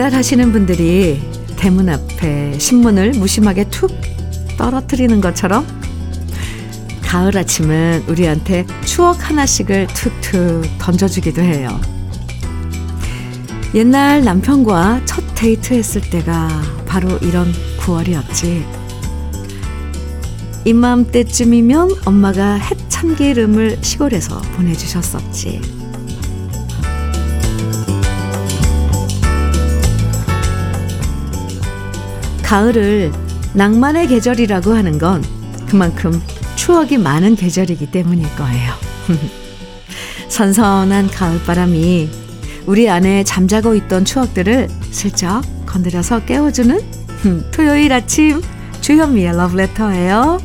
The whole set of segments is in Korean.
배달하시는 분들이 대문 앞에 신문을 무심하게 툭 떨어뜨리는 것처럼 가을 아침은 우리한테 추억 하나씩을 툭툭 던져주기도 해요. 옛날 남편과 첫 데이트 했을 때가 바로 이런 9월이었지. 이맘때쯤이면 엄마가 햇 참기름을 시골에서 보내주셨었지. 가을을 낭만의 계절이라고 하는 건 그만큼 추억이 많은 계절이기 때문일 거예요. 선선한 가을바람이 우리 안에 잠자고 있던 추억들을 슬쩍 건드려서 깨워주는 토요일 아침 주현미의 러브레터예요.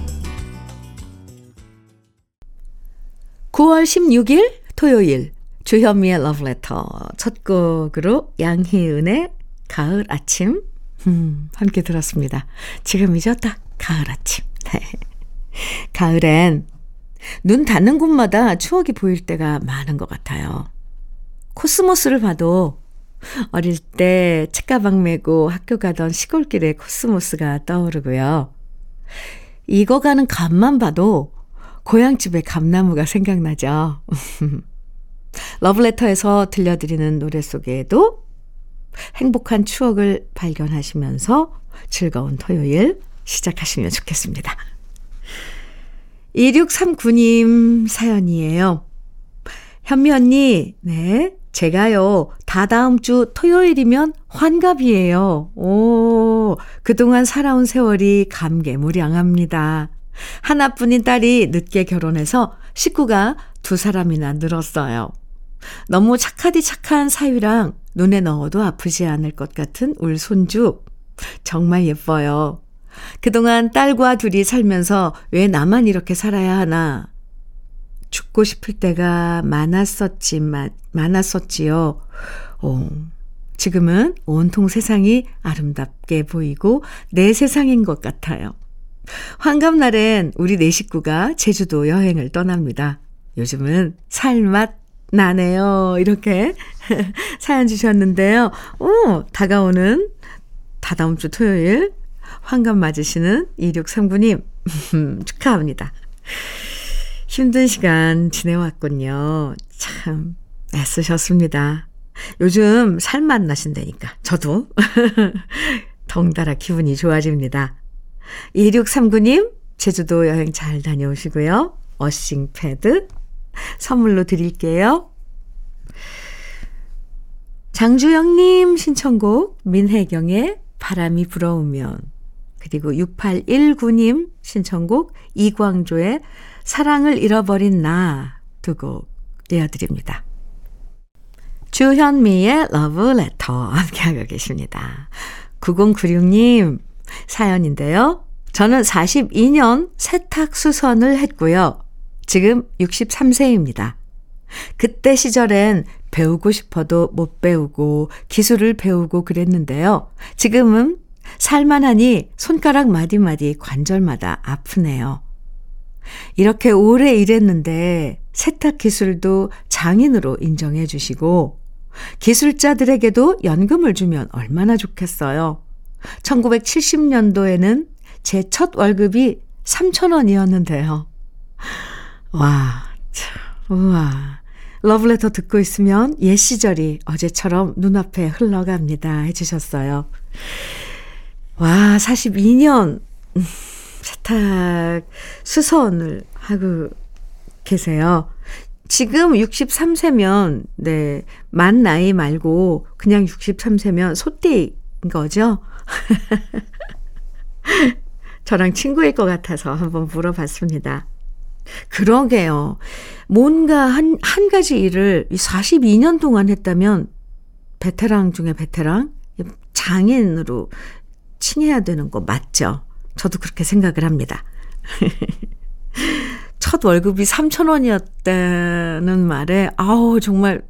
9월 16일 토요일 주현미의 러브레터 첫 곡으로 양희은의 가을 아침 음, 함께 들었습니다. 지금이죠 딱 가을 아침. 네. 가을엔 눈 닿는 곳마다 추억이 보일 때가 많은 것 같아요. 코스모스를 봐도 어릴 때 책가방 메고 학교 가던 시골길의 코스모스가 떠오르고요. 익어가는 감만 봐도 고향집의 감나무가 생각나죠. 러브레터에서 들려드리는 노래 속에도 행복한 추억을 발견하시면서 즐거운 토요일 시작하시면 좋겠습니다. 2639님 사연이에요. 현미 언니, 네. 제가요, 다 다음 주 토요일이면 환갑이에요. 오, 그동안 살아온 세월이 감개무량합니다. 하나뿐인 딸이 늦게 결혼해서 식구가 두 사람이나 늘었어요. 너무 착하디 착한 사위랑 눈에 넣어도 아프지 않을 것 같은 울 손주. 정말 예뻐요. 그동안 딸과 둘이 살면서 왜 나만 이렇게 살아야 하나. 죽고 싶을 때가 많았었지만, 많았었지요. 오, 지금은 온통 세상이 아름답게 보이고 내 세상인 것 같아요. 환갑날엔 우리 네 식구가 제주도 여행을 떠납니다. 요즘은 살맛 나네요. 이렇게 사연 주셨는데요. 오, 다가오는 다다음 주 토요일 환갑 맞으시는 2639님 축하합니다. 힘든 시간 지내왔군요. 참 애쓰셨습니다. 요즘 살맛 나신다니까 저도 덩달아 기분이 좋아집니다. 2639님 제주도 여행 잘 다녀오시고요. 어싱 패드 선물로 드릴게요. 장주영님 신청곡 민혜경의 바람이 불어오면 그리고 6819님 신청곡 이광조의 사랑을 잃어버린 나 두곡 띄워드립니다. 주현미의 러브레터 함께하고 계십니다. 9096님 사연인데요. 저는 42년 세탁수선을 했고요. 지금 63세입니다. 그때 시절엔 배우고 싶어도 못 배우고 기술을 배우고 그랬는데요. 지금은 살만하니 손가락 마디마디 관절마다 아프네요. 이렇게 오래 일했는데 세탁 기술도 장인으로 인정해 주시고 기술자들에게도 연금을 주면 얼마나 좋겠어요. 1970년도에는 제 첫 월급이 3,000원이었는데요. 와, 참, 우와. 러브레터 듣고 있으면 옛 시절이 어제처럼 눈앞에 흘러갑니다. 해주셨어요. 와, 42년 세탁 수선을 하고 계세요. 지금 63세면, 네, 만 나이 말고 그냥 63세면 소띠인 거죠? 저랑 친구일 것 같아서 한번 물어봤습니다. 그러게요. 뭔가 한, 한 가지 일을 42년 동안 했다면, 베테랑 중에 베테랑? 장인으로 칭해야 되는 거 맞죠? 저도 그렇게 생각을 합니다. 첫 월급이 3,000원이었다는 말에, 아우, 정말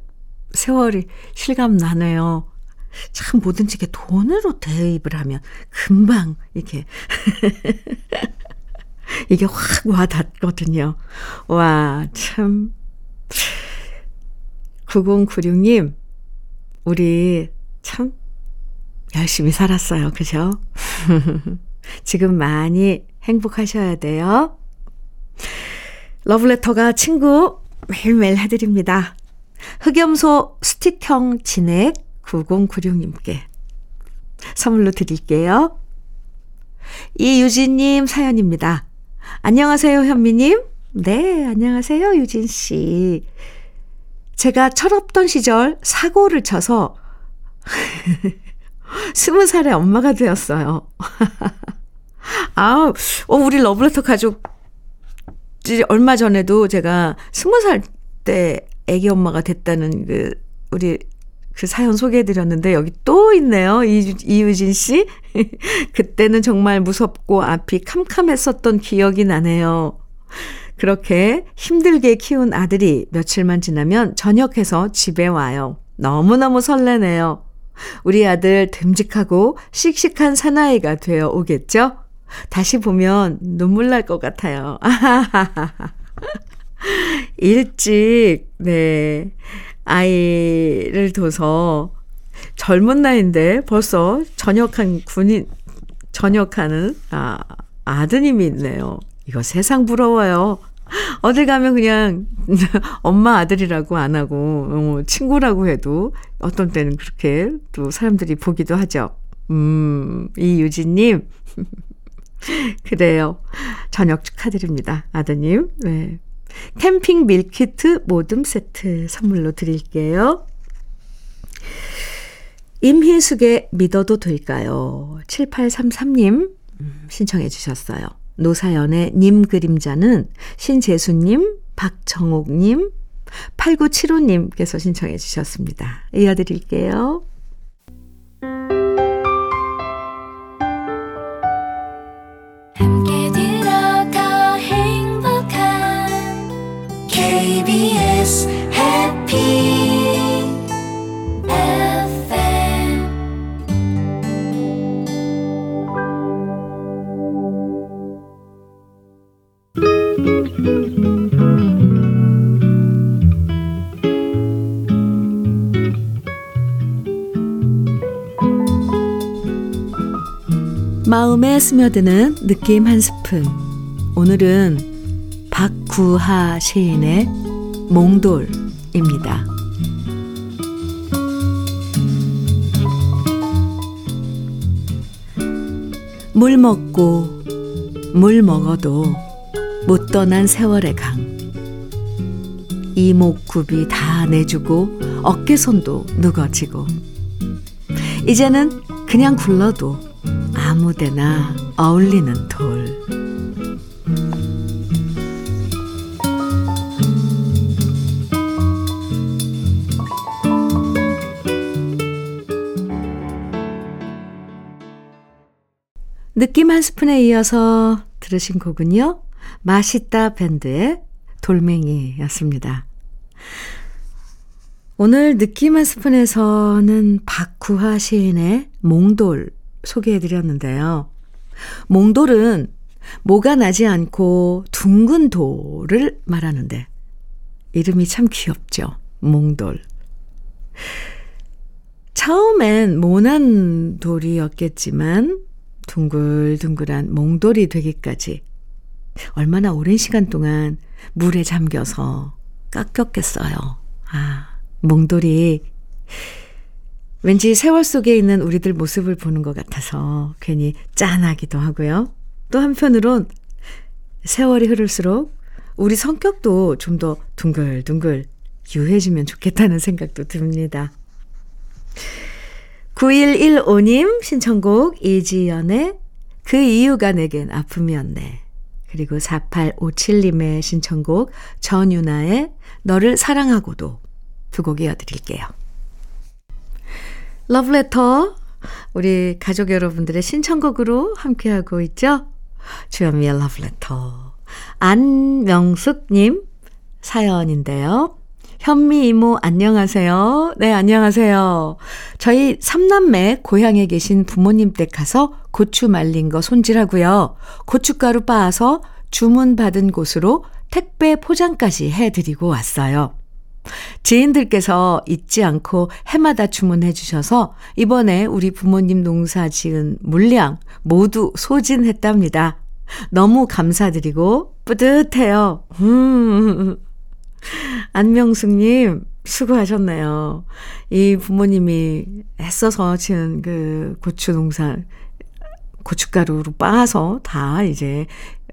세월이 실감 나네요. 참 뭐든지 이렇게 돈으로 대입을 하면 금방 이렇게 이게 확 와닿거든요. 와, 참. 9096님, 우리 참 열심히 살았어요. 그죠? 지금 많이 행복하셔야 돼요. 러브레터가 친구 매일매일 해드립니다. 흑염소 스틱형 진액 9096님께 선물로 드릴게요. 이유진님 사연입니다. 안녕하세요, 현미님. 네, 안녕하세요, 유진씨. 제가 철없던 시절 사고를 쳐서 스무 살의 엄마가 되었어요. 아, 어, 우리 러브레터 가족, 얼마 전에도 제가 스무 살 때 애기 엄마가 됐다는 그, 우리 그 사연 소개해드렸는데 여기 또 있네요. 이, 이유진 씨. 그때는 정말 무섭고 앞이 캄캄했었던 기억이 나네요. 그렇게 힘들게 키운 아들이 며칠만 지나면 전역해서 집에 와요. 너무너무 설레네요. 우리 아들 듬직하고 씩씩한 사나이가 되어 오겠죠? 다시 보면 눈물 날 것 같아요. 일찍, 네, 아이를 둬서 젊은 나이인데 벌써 전역한 군인, 전역하는, 아, 아드님이 있네요. 이거 세상 부러워요. 어딜 가면 그냥 엄마 아들이라고 안 하고 어, 친구라고 해도 어떤 때는 그렇게 또 사람들이 보기도 하죠. 음, 이유진님. 그래요. 저녁 축하드립니다. 아드님. 네. 캠핑 밀키트 모듬 세트 선물로 드릴게요. 임희숙의 믿어도 될까요? 7833님 신청해 주셨어요. 노사연의 님 그림자는 신재수님, 박정옥님, 8975님께서 신청해 주셨습니다. 이어드릴게요. 스며드는 느낌 한 스푼. 오늘은 박구하 시인의 몽돌입니다. 물 먹고 물 먹어도 못 떠난 세월의 강. 이목구비 다 내주고 어깨손도 누거지고. 이제는 그냥 굴러도 아무데나 어울리는 돌. 느낌 한 스푼에 이어서 들으신 곡은요. 맛있다 밴드의 돌멩이였습니다. 오늘 느낌 한 스푼에서는 박구하 시인의 몽돌 소개해드렸는데요. 몽돌은 모가 나지 않고 둥근 돌을 말하는데 이름이 참 귀엽죠. 몽돌. 처음엔 모난 돌이었겠지만 둥글둥글한 몽돌이 되기까지 얼마나 오랜 시간 동안 물에 잠겨서 깎였겠어요. 아, 몽돌이 왠지 세월 속에 있는 우리들 모습을 보는 것 같아서 괜히 짠하기도 하고요. 또 한편으론 세월이 흐를수록 우리 성격도 좀 더 둥글둥글 유해지면 좋겠다는 생각도 듭니다. 9115님 신청곡 이지연의 그 이유가 내겐 아픔이었네. 그리고 4857님의 신청곡 전유나의 너를 사랑하고도 두 곡 이어드릴게요. 러브레터 우리 가족 여러분들의 신청곡으로 함께하고 있죠. 주현미의 러브레터 안명숙님 사연인데요. 현미 이모 안녕하세요. 네, 안녕하세요. 저희 삼남매 고향에 계신 부모님 댁 가서 고추 말린 거 손질하고요. 고춧가루 빻아서 주문 받은 곳으로 택배 포장까지 해드리고 왔어요. 지인들께서 잊지 않고 해마다 주문해 주셔서 이번에 우리 부모님 농사 지은 물량 모두 소진했답니다. 너무 감사드리고 뿌듯해요. 음. 안명숙님, 수고하셨네요. 이 부모님이 애써서 지은 그 고추 농사, 고춧가루로 빻아서 다 이제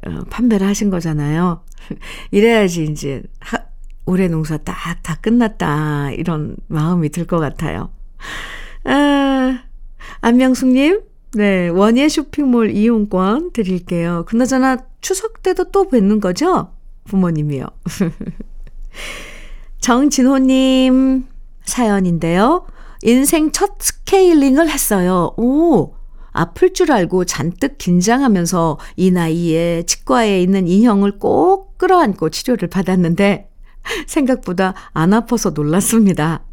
어, 판매를 하신 거잖아요. 이래야지 이제 하, 올해 농사 딱 다 끝났다 이런 마음이 들 것 같아요. 아, 안명숙님, 네 원예 쇼핑몰 이용권 드릴게요. 그나저나 추석 때도 또 뵙는 거죠? 부모님이요. 정진호님 사연인데요. 인생 첫 스케일링을 했어요. 오, 아플 줄 알고 잔뜩 긴장하면서 이 나이에 치과에 있는 인형을 꼭 끌어안고 치료를 받았는데 생각보다 안 아파서 놀랐습니다.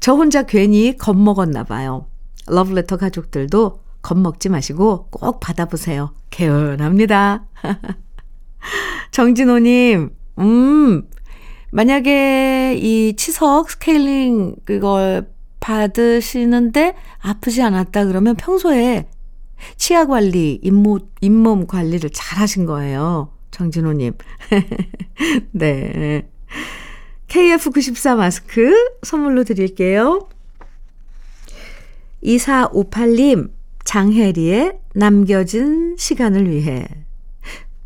저 혼자 괜히 겁먹었나 봐요. 러브레터 가족들도 겁먹지 마시고 꼭 받아보세요. 개운합니다. 정진호님, 음, 만약에 이 치석 스케일링 그걸 받으시는데 아프지 않았다 그러면 평소에 치아 관리, 잇몸, 잇몸 관리를 잘 하신 거예요. 정진호님. 네. KF94 마스크 선물로 드릴게요. 2458님, 장혜리의 남겨진 시간을 위해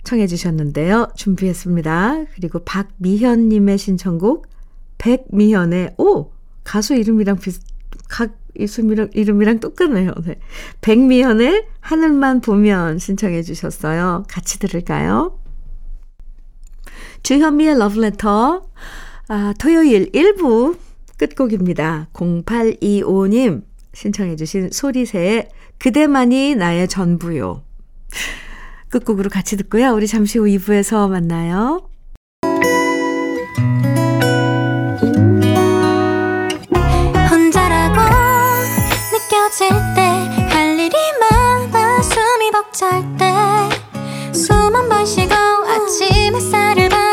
청해 주셨는데요. 준비했습니다. 그리고 박미현님의 신청곡, 백미현의, 오! 가수 이름이랑 비슷, 각 이름이랑, 이름이랑 똑같네요. 네. 백미현의 하늘만 보면 신청해 주셨어요. 같이 들을까요? 주현미의 러브레터, 아, 토요일 1부 끝곡입니다. 0825님 신청해 주신 소리새의 그대만이 나의 전부요. 끝곡으로 같이 듣고요. 우리 잠시 후 2부에서 만나요. 혼자라고 느껴질 때 할 일이 많아 숨이 벅찰 때 숨 한 번 쉬고 아침 햇살을 봐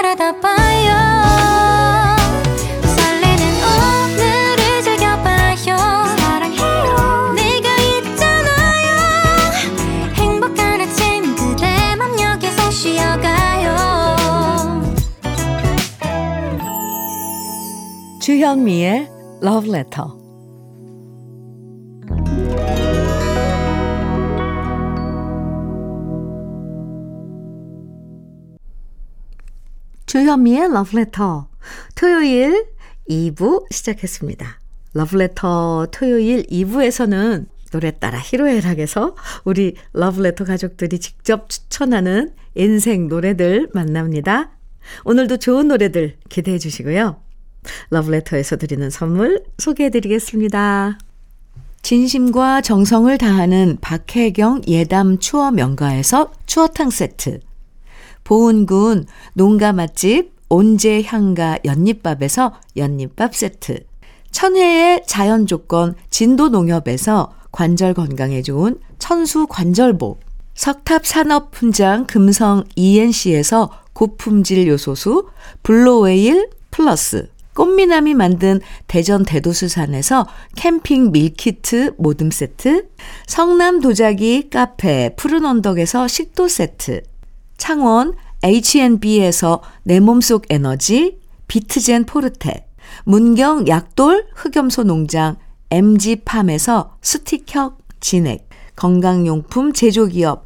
주현미의 Love Letter. 주현미의 Love Letter. 토요일 2부 시작했습니다. Love Letter 토요일 2부에서는 노래 따라 히로애락에서 우리 Letter 가족들이 직접 추천하는 인생 노래들 만납니다. 오늘도 좋은 노래들 기대해 주시고요. 러브레터에서 드리는 선물 소개해 드리겠습니다. 진심과 정성을 다하는 박혜경 예담 추어 명가에서 추어탕 세트. 보은군 농가 맛집 온재향가 연잎밥에서 연잎밥 세트. 천혜의 자연 조건 진도 농협에서 관절 건강에 좋은 천수 관절보. 석탑 산업 훈장 금성 ENC에서 고품질 요소수 블로웨일 플러스. 꽃미남이 만든 대전 대도수산에서 캠핑 밀키트 모듬 세트, 성남 도자기 카페 푸른 언덕에서 식도 세트, 창원 H&B에서 내 몸속 에너지 비트젠 포르테, 문경 약돌 흑염소 농장 MG팜에서 스틱형 진액, 건강용품 제조기업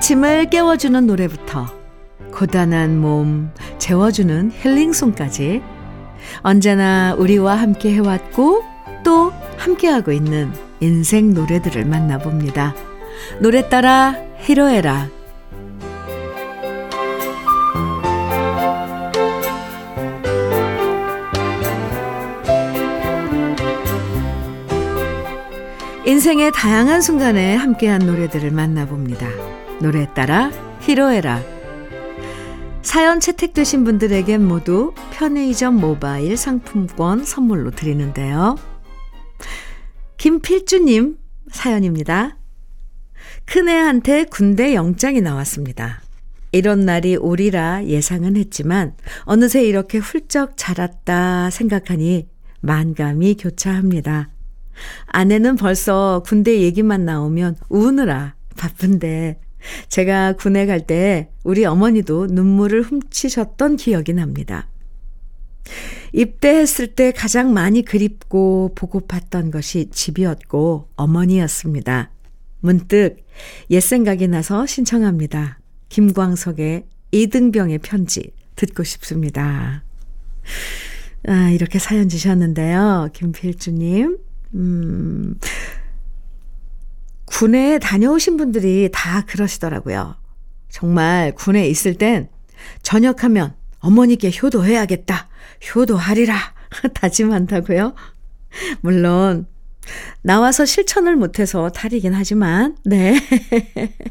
아침을 깨워주는 노래부터 고단한 몸 재워주는 힐링송까지 언제나 우리와 함께 해왔고 또 함께하고 있는 인생 노래들을 만나봅니다. 노래 따라 히로에라 인생의 다양한 순간에 함께한 노래들을 만나봅니다. 노래 따라 히로에라 사연 채택되신 분들에겐 모두 편의점 모바일 상품권 선물로 드리는데요. 김필주님 사연입니다. 큰애한테 군대 영장이 나왔습니다. 이런 날이 오리라 예상은 했지만 어느새 이렇게 훌쩍 자랐다 생각하니 만감이 교차합니다. 아내는 벌써 군대 얘기만 나오면 우느라 바쁜데 제가 군에 갈 때 우리 어머니도 눈물을 훔치셨던 기억이 납니다. 입대했을 때 가장 많이 그립고 보고팠던 것이 집이었고 어머니였습니다. 문득 옛 생각이 나서 신청합니다. 김광석의 이등병의 편지 듣고 싶습니다. 아, 이렇게 사연 주셨는데요. 김필주님. 음, 군에 다녀오신 분들이 다 그러시더라고요. 정말 군에 있을 땐 전역하면 어머니께 효도해야겠다. 효도하리라. 다짐한다고요. 물론 나와서 실천을 못해서 탈이긴 하지만 네.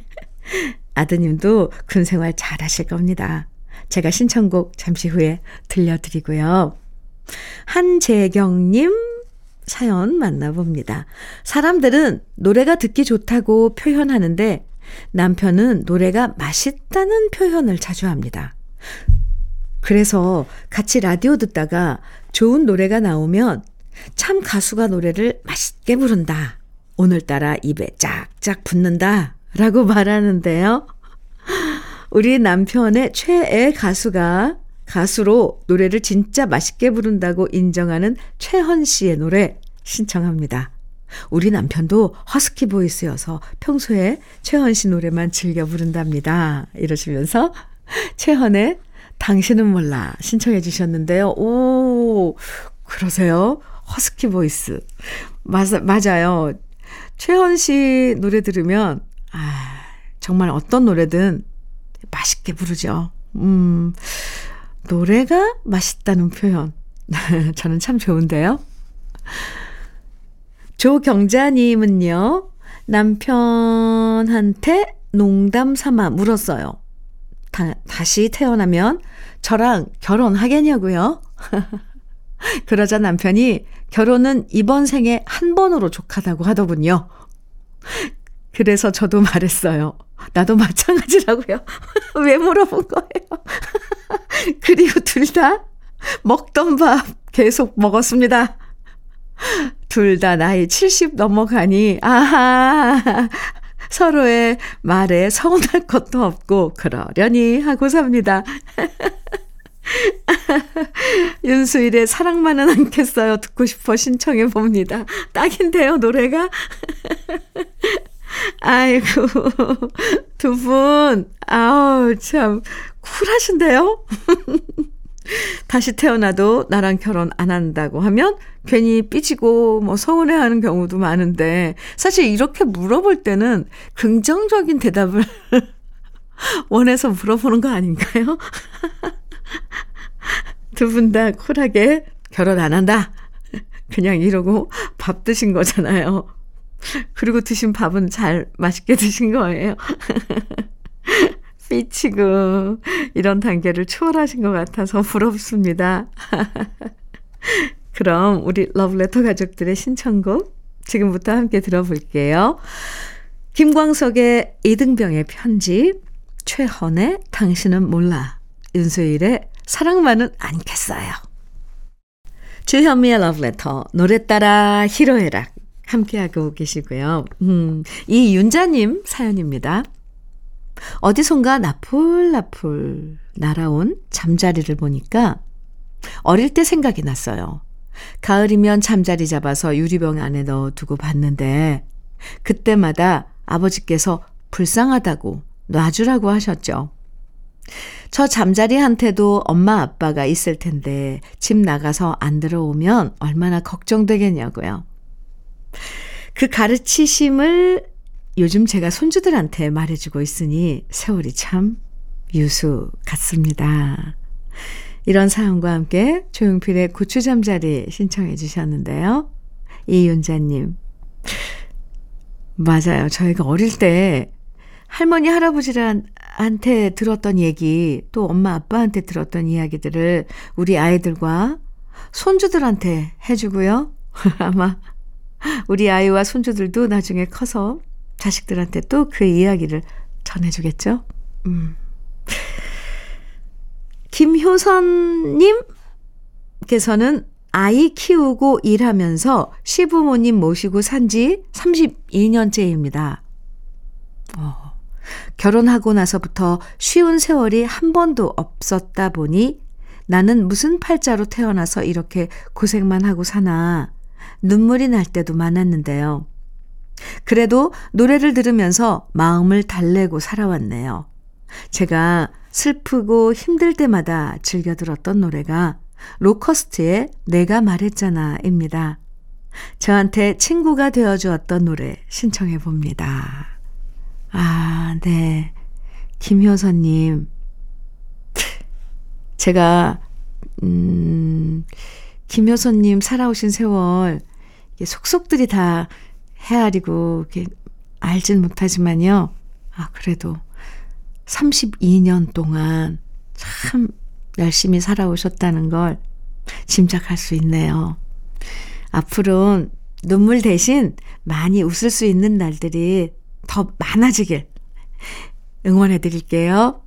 아드님도 군 생활 잘 하실 겁니다. 제가 신청곡 잠시 후에 들려드리고요. 한재경님 사연 만나봅니다. 사람들은 노래가 듣기 좋다고 표현하는데 남편은 노래가 맛있다는 표현을 자주 합니다. 그래서 같이 라디오 듣다가 좋은 노래가 나오면 참 가수가 노래를 맛있게 부른다. 오늘따라 입에 쫙쫙 붙는다. 라고 말하는데요. 우리 남편의 최애 가수가 가수로 노래를 진짜 맛있게 부른다고 인정하는 최헌 씨의 노래 신청합니다. 우리 남편도 허스키 보이스여서 평소에 최헌 씨 노래만 즐겨 부른답니다. 이러시면서 최헌의 당신은 몰라 신청해 주셨는데요. 오, 그러세요? 허스키 보이스. 맞아, 맞아요. 최헌 씨 노래 들으면, 아, 정말 어떤 노래든 맛있게 부르죠. 음, 노래가 맛있다는 표현. 저는 참 좋은데요. 조경자님은요, 남편한테 농담 삼아 물었어요. 다, 다시 태어나면 저랑 결혼하겠냐고요? 그러자 남편이 결혼은 이번 생에 한 번으로 족하다고 하더군요. 그래서 저도 말했어요. 나도 마찬가지라고요. 왜 물어본 거예요? 그리고 둘 다 먹던 밥 계속 먹었습니다. 둘 다 나이 70 넘어가니, 아하, 서로의 말에 서운할 것도 없고, 그러려니 하고 삽니다. 윤수일의 사랑만은 않겠어요. 듣고 싶어 신청해 봅니다. 딱인데요, 노래가. 아이고, 두 분, 아우, 참, 쿨하신데요? 다시 태어나도 나랑 결혼 안 한다고 하면 괜히 삐지고 뭐 서운해 하는 경우도 많은데, 사실 이렇게 물어볼 때는 긍정적인 대답을 원해서 물어보는 거 아닌가요? 두 분 다 쿨하게 결혼 안 한다. 그냥 이러고 밥 드신 거잖아요. 그리고 드신 밥은 잘 맛있게 드신 거예요. 삐치고 이런 단계를 초월하신 것 같아서 부럽습니다. 그럼 우리 러브레터 가족들의 신청곡 지금부터 함께 들어볼게요. 김광석의 이등병의 편지, 최헌의 당신은 몰라, 윤수일의 사랑만은 않겠어요. 주현미의 러브레터, 노래 따라 히로에락 함께하고 계시고요. 음, 이 윤자님 사연입니다. 어디선가 나풀나풀 날아온 잠자리를 보니까 어릴 때 생각이 났어요. 가을이면 잠자리 잡아서 유리병 안에 넣어두고 봤는데 그때마다 아버지께서 불쌍하다고 놔주라고 하셨죠. 저 잠자리한테도 엄마 아빠가 있을 텐데 집 나가서 안 들어오면 얼마나 걱정되겠냐고요. 그 가르치심을 요즘 제가 손주들한테 말해주고 있으니 세월이 참 유수 같습니다. 이런 사연과 함께 조용필의 고추잠자리 신청해 주셨는데요. 이윤자님. 맞아요. 저희가 어릴 때 할머니, 할아버지한테 들었던 얘기, 또 엄마, 아빠한테 들었던 이야기들을 우리 아이들과 손주들한테 해주고요. 아마 우리 아이와 손주들도 나중에 커서 자식들한테 또 그 이야기를 전해주겠죠? 음. 김효선님께서는 아이 키우고 일하면서 시부모님 모시고 산 지 32년째입니다. 어, 결혼하고 나서부터 쉬운 세월이 한 번도 없었다 보니 나는 무슨 팔자로 태어나서 이렇게 고생만 하고 사나 눈물이 날 때도 많았는데요. 그래도 노래를 들으면서 마음을 달래고 살아왔네요. 제가 슬프고 힘들 때마다 즐겨 들었던 노래가 로커스트의 내가 말했잖아입니다. 저한테 친구가 되어 주었던 노래 신청해 봅니다. 아, 네. 김효선 님. 제가, 음, 김효선 님 살아오신 세월, 속속들이 다 헤아리고, 알진 못하지만요. 아, 그래도 32년 동안 참 열심히 살아오셨다는 걸 짐작할 수 있네요. 앞으로 눈물 대신 많이 웃을 수 있는 날들이 더 많아지길 응원해 드릴게요.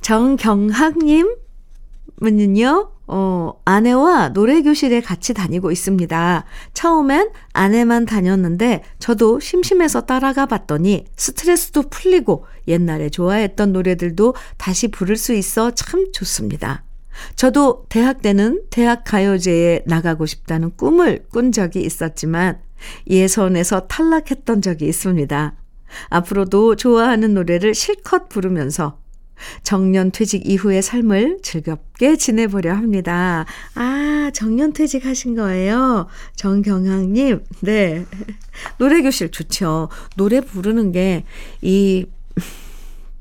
정경학님, 은요, 어, 아내와 노래교실에 같이 다니고 있습니다. 처음엔 아내만 다녔는데 저도 심심해서 따라가 봤더니 스트레스도 풀리고 옛날에 좋아했던 노래들도 다시 부를 수 있어 참 좋습니다. 저도 대학 때는 대학 가요제에 나가고 싶다는 꿈을 꾼 적이 있었지만 예선에서 탈락했던 적이 있습니다. 앞으로도 좋아하는 노래를 실컷 부르면서 정년 퇴직 이후의 삶을 즐겁게 지내보려 합니다. 아, 정년 퇴직 하신 거예요? 정경학님. 네. 노래교실 좋죠. 노래 부르는 게 이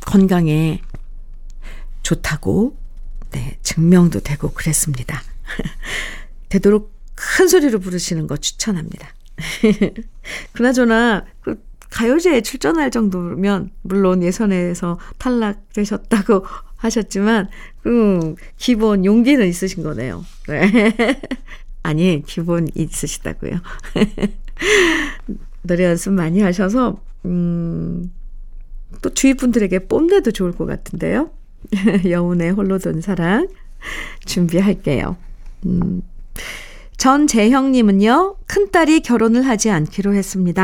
건강에 좋다고, 네, 증명도 되고 그랬습니다. 되도록 큰 소리로 부르시는 거 추천합니다. 그나저나, 그 가요제에 출전할 정도면 물론 예선에서 탈락되셨다고 하셨지만 음, 기본 용기는 있으신 거네요. 네. 아니 기본 있으시다고요. 노래 연습 많이 하셔서 음, 또 주위 분들에게 뽐내도 좋을 것 같은데요. 여운의 홀로 돈 사랑 준비할게요. 음. 전재형님은요, 큰딸이 결혼을 하지 않기로 했습니다.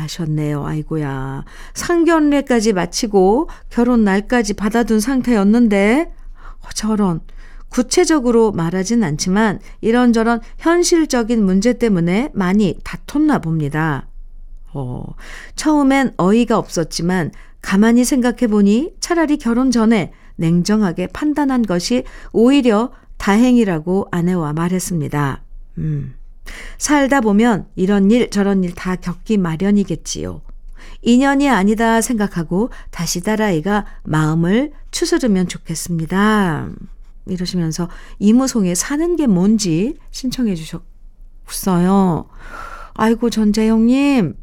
하셨네요. 아이고야. 상견례까지 마치고 결혼 날까지 받아둔 상태였는데, 어, 저런. 구체적으로 말하진 않지만 이런저런 현실적인 문제 때문에 많이 다퉜나 봅니다. 어, 처음엔 어이가 없었지만 가만히 생각해 보니 차라리 결혼 전에 냉정하게 판단한 것이 오히려 다행이라고 아내와 말했습니다. 음. 살다 보면 이런 일 저런 일 다 겪기 마련이겠지요. 인연이 아니다 생각하고 다시 딸아이가 마음을 추스르면 좋겠습니다. 이러시면서 이무송에 사는 게 뭔지 신청해 주셨어요. 아이고 전재영님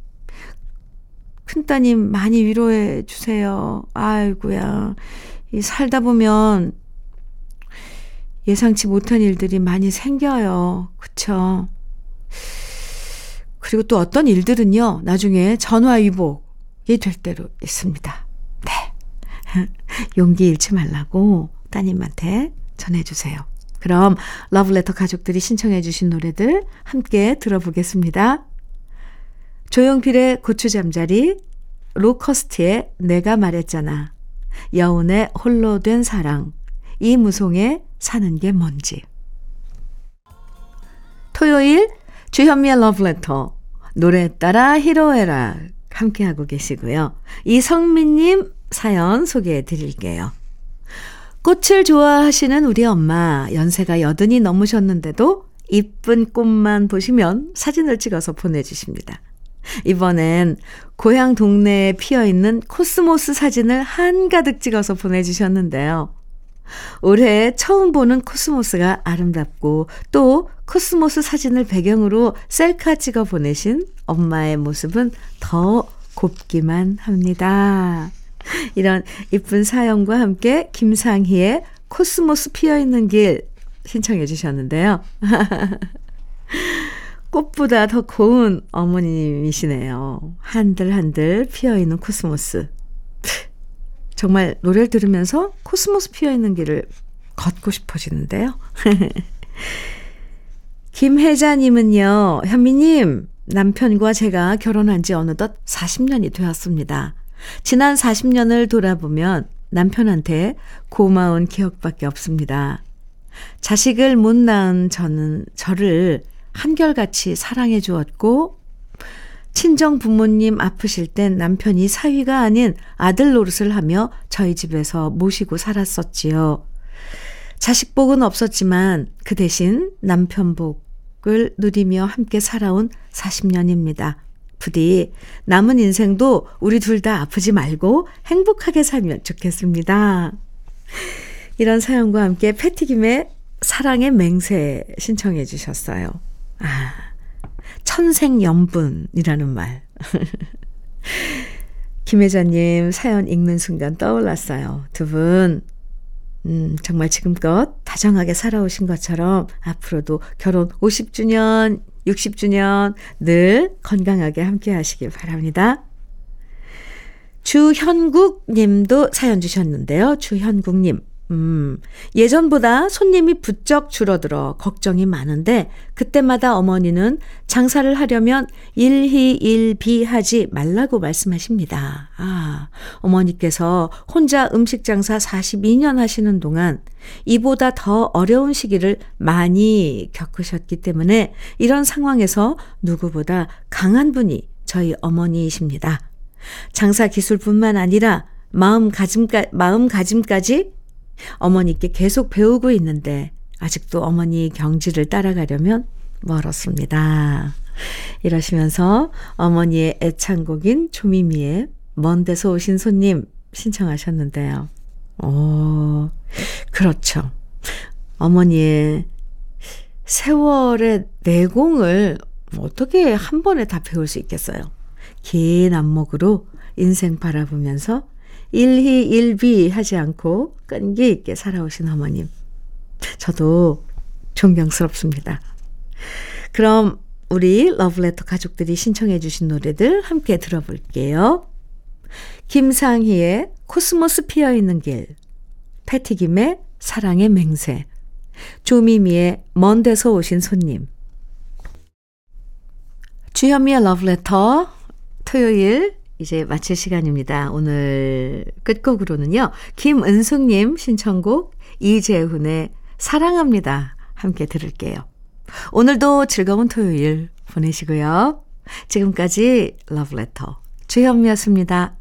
큰따님 많이 위로해 주세요. 아이고야 이 살다 보면 예상치 못한 일들이 많이 생겨요. 그쵸? 그리고 또 어떤 일들은요, 나중에 전화위복이 될 때로 있습니다. 네. 용기 잃지 말라고 따님한테 전해주세요. 그럼 러브레터 가족들이 신청해주신 노래들 함께 들어보겠습니다. 조용필의 고추잠자리, 로커스트의 내가 말했잖아, 여운의 홀로 된 사랑, 이무송의 사는 게 뭔지. 토요일 주현미의 러브레터 노래 따라 히로에라 함께하고 계시고요. 이성민님 사연 소개해 드릴게요. 꽃을 좋아하시는 우리 엄마 연세가 여든이 넘으셨는데도 이쁜 꽃만 보시면 사진을 찍어서 보내주십니다. 이번엔 고향 동네에 피어 있는 코스모스 사진을 한가득 찍어서 보내주셨는데요. 올해 처음 보는 코스모스가 아름답고 또 코스모스 사진을 배경으로 셀카 찍어 보내신 엄마의 모습은 더 곱기만 합니다. 이런 이쁜 사연과 함께 김상희의 코스모스 피어 있는 길 신청해 주셨는데요. 꽃보다 더 고운 어머님이시네요. 한들한들 피어 있는 코스모스. 정말 노래를 들으면서 코스모스 피어 있는 길을 걷고 싶어지는데요. 김혜자님은요, 현미님, 남편과 제가 결혼한 지 어느덧 40년이 되었습니다. 지난 40년을 돌아보면 남편한테 고마운 기억밖에 없습니다. 자식을 못 낳은 저는 저를 한결같이 사랑해 주었고 친정 부모님 아프실 땐 남편이 사위가 아닌 아들 노릇을 하며 저희 집에서 모시고 살았었지요. 자식 복은 없었지만 그 대신 남편 복을 누리며 함께 살아온 40년입니다. 부디 남은 인생도 우리 둘 다 아프지 말고 행복하게 살면 좋겠습니다. 이런 사연과 함께 패티김의 사랑의 맹세 신청해 주셨어요. 아, 천생연분이라는 말. 김혜자님 사연 읽는 순간 떠올랐어요. 두 분, 음, 정말 지금껏 다정하게 살아오신 것처럼 앞으로도 결혼 50주년, 60주년 늘 건강하게 함께 하시길 바랍니다. 주현국 님도 사연 주셨는데요. 주현국 님. 음, 예전보다 손님이 부쩍 줄어들어 걱정이 많은데 그때마다 어머니는 장사를 하려면 일희일비 하지 말라고 말씀하십니다. 아, 어머니께서 혼자 음식 장사 42년 하시는 동안 이보다 더 어려운 시기를 많이 겪으셨기 때문에 이런 상황에서 누구보다 강한 분이 저희 어머니이십니다. 장사 기술뿐만 아니라 마음가짐까, 마음가짐까지 어머니께 계속 배우고 있는데 아직도 어머니 경지를 따라가려면 멀었습니다. 이러시면서 어머니의 애창곡인 조미미의 먼 데서 오신 손님 신청하셨는데요. 오, 그렇죠. 어머니의 세월의 내공을 어떻게 한 번에 다 배울 수 있겠어요? 긴 안목으로 인생 바라보면서 일희일비 하지 않고 끈기 있게 살아오신 어머님. 저도 존경스럽습니다. 그럼 우리 러브레터 가족들이 신청해 주신 노래들 함께 들어볼게요. 김상희의 코스모스 피어 있는 길, 패티김의 사랑의 맹세, 조미미의 먼 데서 오신 손님. 주현미의 러브레터 토요일 이제 마칠 시간입니다. 오늘 끝곡으로는요. 김은숙님 신청곡 이재훈의 사랑합니다. 함께 들을게요. 오늘도 즐거운 토요일 보내시고요. 지금까지 러브레터 주현미였습니다.